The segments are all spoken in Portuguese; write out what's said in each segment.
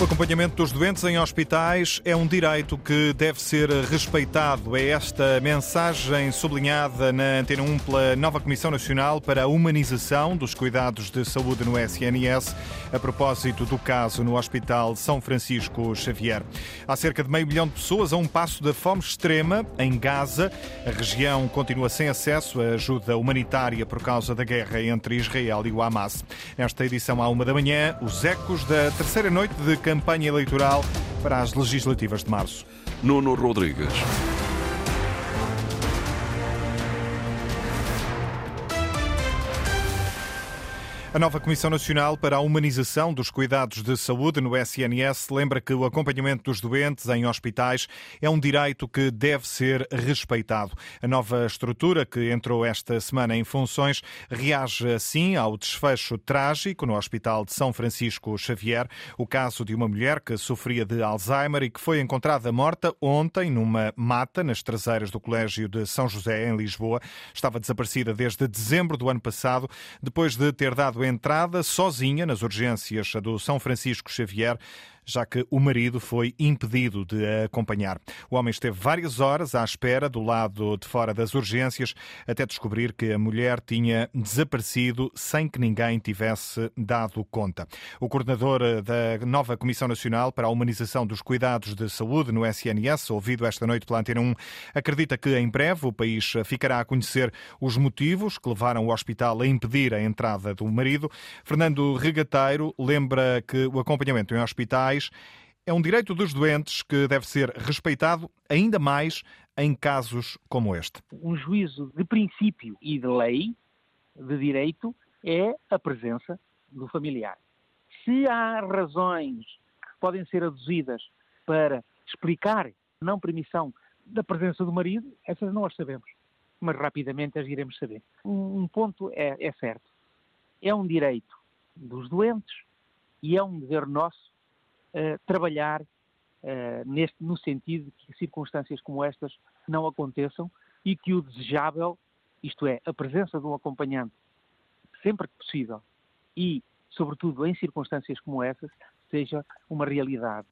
O acompanhamento dos doentes em hospitais é um direito que deve ser respeitado. É esta mensagem sublinhada na Antena 1 pela nova Comissão Nacional para a Humanização dos Cuidados de Saúde no SNS, a propósito do caso no Hospital São Francisco Xavier. Há cerca de meio milhão de pessoas a um passo da fome extrema em Gaza. A região continua sem acesso a ajuda humanitária por causa da guerra entre Israel e o Hamas. Nesta edição, à uma da manhã, os ecos da terceira noite de campanha eleitoral para as legislativas de março. Nuno Rodrigues. A nova Comissão Nacional para a Humanização dos Cuidados de Saúde no SNS lembra que o acompanhamento dos doentes em hospitais é um direito que deve ser respeitado. A nova estrutura que entrou esta semana em funções reage assim ao desfecho trágico no Hospital de São Francisco Xavier, o caso de uma mulher que sofria de Alzheimer e que foi encontrada morta ontem numa mata nas traseiras do Colégio de São José, em Lisboa. Estava desaparecida desde dezembro do ano passado, depois de ter dado entrada sozinha nas urgências do São Francisco Xavier já que o marido foi impedido de a acompanhar. O homem esteve várias horas à espera do lado de fora das urgências até descobrir que a mulher tinha desaparecido sem que ninguém tivesse dado conta. O coordenador da nova Comissão Nacional para a Humanização dos Cuidados de Saúde no SNS, ouvido esta noite pela Antena 1, acredita que em breve o país ficará a conhecer os motivos que levaram o hospital a impedir a entrada do marido. Fernando Regateiro lembra que o acompanhamento em hospitais é um direito dos doentes que deve ser respeitado ainda mais em casos como este. Um juízo de princípio e de lei, de direito, é a presença do familiar. Se há razões que podem ser aduzidas para explicar não permissão da presença do marido, essas não as sabemos, mas rapidamente as iremos saber. Um, ponto é, é certo: é um direito dos doentes e é um dever nosso trabalhar uh, neste, no sentido de que circunstâncias como estas não aconteçam e que o desejável, isto é, a presença de um acompanhante sempre que possível e, sobretudo, em circunstâncias como essas, seja uma realidade.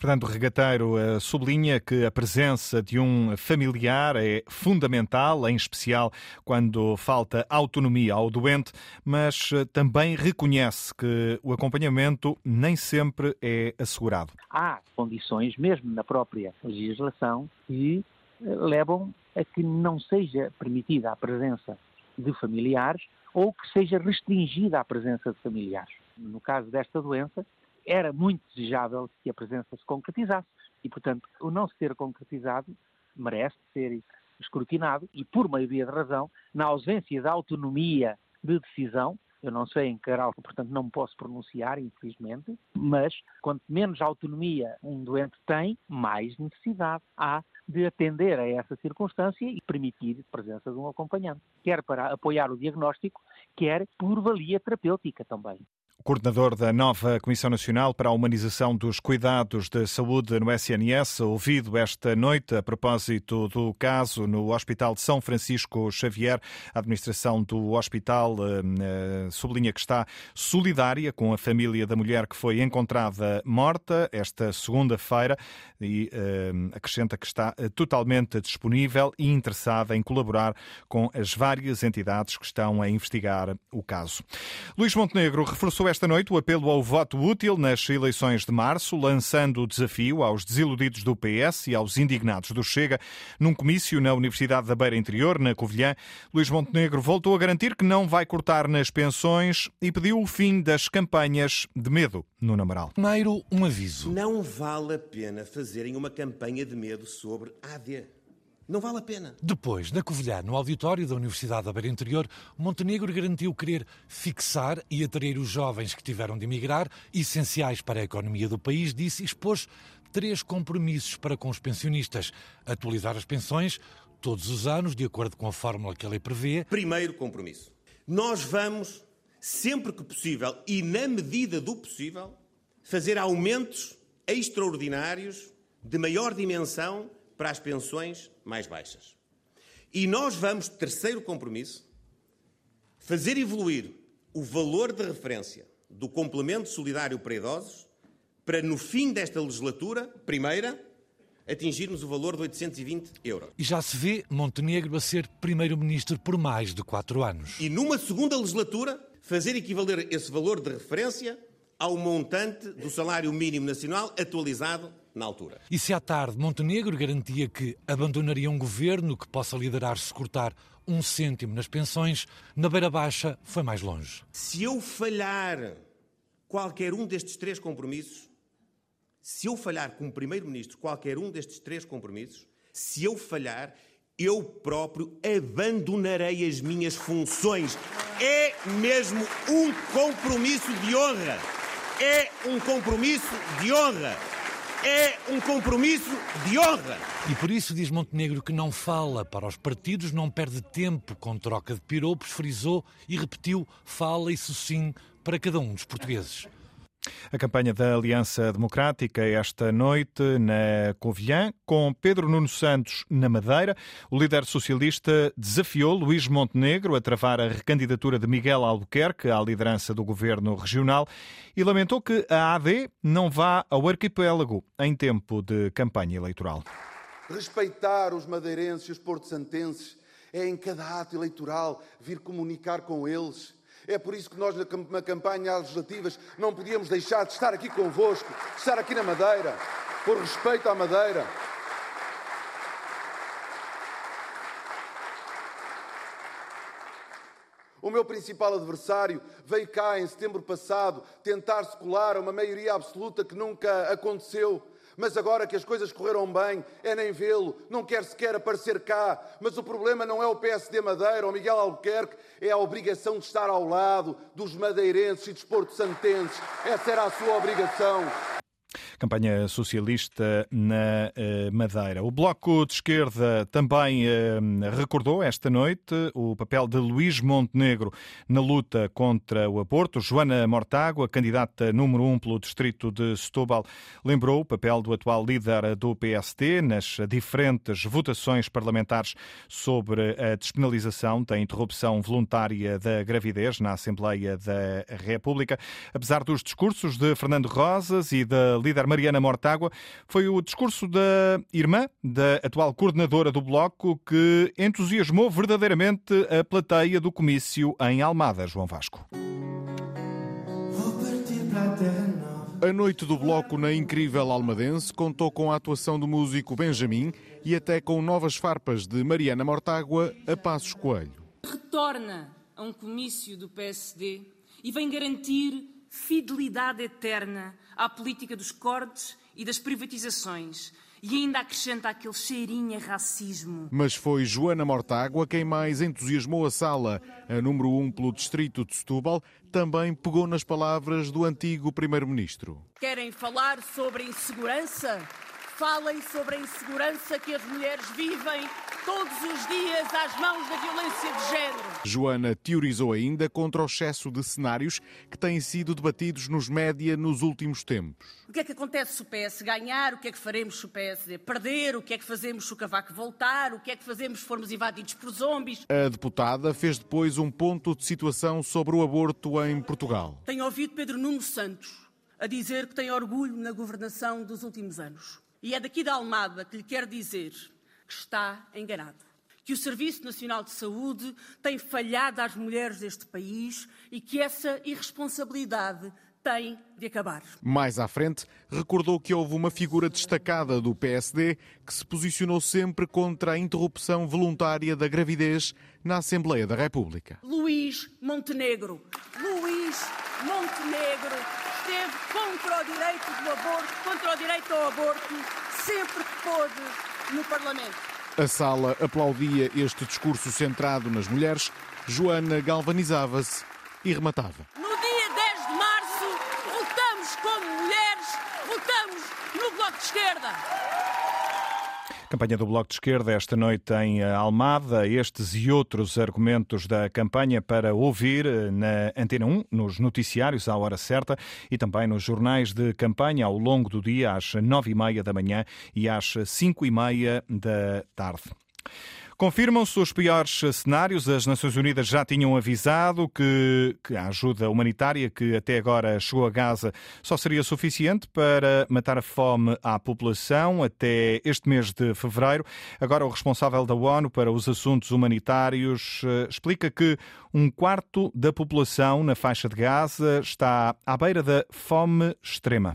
Fernando Regateiro eh, sublinha que a presença de um familiar é fundamental, em especial quando falta autonomia ao doente, mas eh, também reconhece que o acompanhamento nem sempre é assegurado. Há condições, mesmo na própria legislação, que eh, levam a que não seja permitida a presença de familiares ou que seja restringida a presença de familiares. No caso desta doença, era muito desejável que a presença se concretizasse e, portanto, o não ser concretizado merece ser escrutinado e, por maioria de razão, na ausência da autonomia de decisão, eu não sei em que grau, portanto não me posso pronunciar, infelizmente, mas quanto menos autonomia um doente tem, mais necessidade há de atender a essa circunstância e permitir a presença de um acompanhante, quer para apoiar o diagnóstico, quer por valia terapêutica também coordenador da nova Comissão Nacional para a Humanização dos Cuidados de Saúde no SNS, ouvido esta noite a propósito do caso no Hospital de São Francisco Xavier. A administração do hospital eh, sublinha que está solidária com a família da mulher que foi encontrada morta esta segunda-feira e eh, acrescenta que está eh, totalmente disponível e interessada em colaborar com as várias entidades que estão a investigar o caso. Luís Montenegro reforçou esta noite o apelo ao voto útil nas eleições de março, lançando o desafio aos desiludidos do PS e aos indignados do Chega. Num comício na Universidade da Beira Interior, na Covilhã, Luís Montenegro voltou a garantir que não vai cortar nas pensões e pediu o fim das campanhas de medo no Namaral. Primeiro, um aviso. Não vale a pena fazerem uma campanha de medo sobre AD. Não vale a pena. Depois, na Covilhã, no auditório da Universidade da Beira Interior, Montenegro garantiu querer fixar e atrair os jovens que tiveram de emigrar, essenciais para a economia do país, disse e expôs três compromissos para com os pensionistas. Atualizar as pensões todos os anos, de acordo com a fórmula que a lei prevê. Primeiro compromisso. Nós vamos, sempre que possível e na medida do possível, fazer aumentos extraordinários de maior dimensão para as pensões mais baixas. E nós vamos, terceiro compromisso, fazer evoluir o valor de referência do complemento solidário para idosos para no fim desta legislatura, primeira, atingirmos o valor de 820 euros. E já se vê Montenegro a ser primeiro-ministro por mais de quatro anos. E numa segunda legislatura, fazer equivaler esse valor de referência ao montante do salário mínimo nacional atualizado na altura. E se à tarde Montenegro garantia que abandonaria um governo que possa liderar-se cortar um cêntimo nas pensões, na Beira Baixa foi mais longe. Se eu falhar qualquer um destes três compromissos, se eu falhar como Primeiro-Ministro qualquer um destes três compromissos, se eu falhar, eu próprio abandonarei as minhas funções. É mesmo um compromisso de honra. É um compromisso de honra. É um compromisso de honra. E por isso diz Montenegro que não fala para os partidos, não perde tempo com troca de piropos, frisou e repetiu: fala isso sim para cada um dos portugueses. A campanha da Aliança Democrática esta noite na Covilhã, com Pedro Nuno Santos na Madeira. O líder socialista desafiou Luís Montenegro a travar a recandidatura de Miguel Albuquerque à liderança do governo regional e lamentou que a AD não vá ao arquipélago em tempo de campanha eleitoral. Respeitar os madeirenses e os porto-santenses é em cada ato eleitoral vir comunicar com eles é por isso que nós, na campanha legislativas, não podíamos deixar de estar aqui convosco, de estar aqui na Madeira, por respeito à Madeira. O meu principal adversário veio cá em setembro passado tentar se colar a uma maioria absoluta que nunca aconteceu mas agora que as coisas correram bem, é nem vê-lo, não quer sequer aparecer cá. Mas o problema não é o PSD Madeira ou Miguel Albuquerque, é a obrigação de estar ao lado dos madeirenses e dos porto-santenses. Essa era a sua obrigação. Campanha socialista na eh, Madeira. O Bloco de Esquerda também eh, recordou esta noite o papel de Luís Montenegro na luta contra o aborto. Joana Mortágua, candidata número um pelo distrito de Setúbal, lembrou o papel do atual líder do PSD nas diferentes votações parlamentares sobre a despenalização da interrupção voluntária da gravidez na Assembleia da República. Apesar dos discursos de Fernando Rosas e da líder Mariana Mortágua, foi o discurso da irmã, da atual coordenadora do Bloco, que entusiasmou verdadeiramente a plateia do comício em Almada, João Vasco. A noite do Bloco na incrível Almadense contou com a atuação do músico Benjamin e até com novas farpas de Mariana Mortágua a Passos Coelho. Retorna a um comício do PSD e vem garantir fidelidade eterna à política dos cortes e das privatizações. E ainda acrescenta aquele cheirinho a racismo. Mas foi Joana Mortágua quem mais entusiasmou a sala. A número um pelo distrito de Setúbal também pegou nas palavras do antigo primeiro-ministro. Querem falar sobre insegurança? Falem sobre a insegurança que as mulheres vivem todos os dias às mãos da violência de género. Joana teorizou ainda contra o excesso de cenários que têm sido debatidos nos média nos últimos tempos. O que é que acontece se o PS ganhar? O que é que faremos se o PSD perder? O que é que fazemos se o Cavaco voltar? O que é que fazemos se formos invadidos por zombies? A deputada fez depois um ponto de situação sobre o aborto em Portugal. Tenho ouvido Pedro Nuno Santos a dizer que tem orgulho na governação dos últimos anos. E é daqui da Almada que lhe quero dizer está enganado. Que o Serviço Nacional de Saúde tem falhado às mulheres deste país e que essa irresponsabilidade tem de acabar. Mais à frente, recordou que houve uma figura destacada do PSD que se posicionou sempre contra a interrupção voluntária da gravidez na Assembleia da República. Luís Montenegro. Luís Montenegro esteve contra o direito do aborto, contra o direito ao aborto, sempre que pôde no Parlamento. A sala aplaudia este discurso centrado nas mulheres. Joana galvanizava-se e rematava. No dia 10 de março, votamos como mulheres, votamos no Bloco de Esquerda. Campanha do Bloco de Esquerda esta noite em Almada. Estes e outros argumentos da campanha para ouvir eh, na Antena 1, nos noticiários à hora certa e também nos jornais de campanha ao longo do dia, às nove e meia da manhã e às cinco e meia da tarde. Confirmam-se os piores cenários. As Nações Unidas já tinham avisado que, que, a ajuda humanitária que até agora chegou a Gaza só seria suficiente para matar a fome à população até este mês de fevereiro. Agora, o responsável da ONU para os assuntos humanitários eh, explica que um quarto da população na faixa de Gaza está à beira da fome extrema.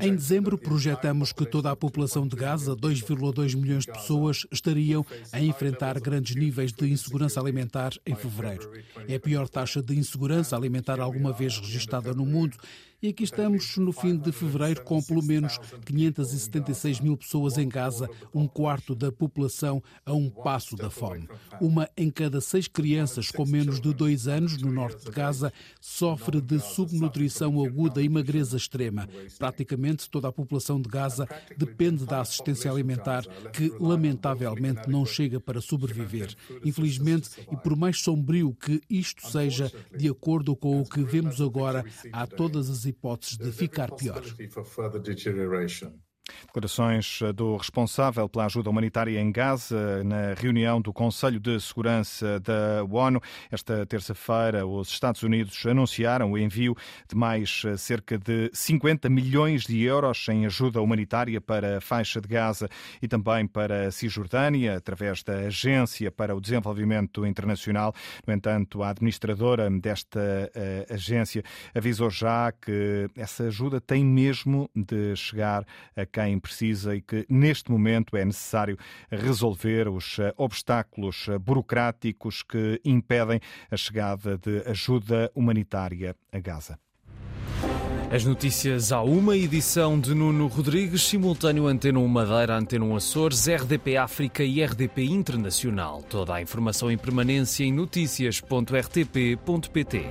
Em dezembro, projetamos que toda a população de Gaza, 2,2 milhões de pessoas, estariam a enfrentar grandes níveis de insegurança alimentar em fevereiro. É a pior taxa de insegurança alimentar alguma vez registrada no mundo e aqui estamos no fim de fevereiro com pelo menos 576 mil pessoas em Gaza, um quarto da população a um passo da fome. Uma em cada seis crianças com menos de dois anos no norte de Gaza sofre de subnutrição aguda e magreza extrema. Praticamente toda a população de Gaza depende da assistência alimentar, que lamentavelmente não chega para sobreviver. Infelizmente, e por mais sombrio que isto seja, de acordo com o que vemos agora, há todas as hipóteses de ficar pior. Declarações do responsável pela ajuda humanitária em Gaza na reunião do Conselho de Segurança da ONU. Esta terça-feira, os Estados Unidos anunciaram o envio de mais cerca de 50 milhões de euros em ajuda humanitária para a faixa de Gaza e também para a Cisjordânia, através da Agência para o Desenvolvimento Internacional. No entanto, a administradora desta eh, agência avisou já que essa ajuda tem mesmo de chegar a quem precisa e que neste momento é necessário resolver os eh, obstáculos eh, burocráticos que impedem a chegada de ajuda humanitária a Gaza. As notícias à uma edição de Nuno Rodrigues, simultâneo Antena 1 Madeira, Antena 1 Açores, RDP África e RDP Internacional. Toda a informação em permanência em notícias.rtp.pt.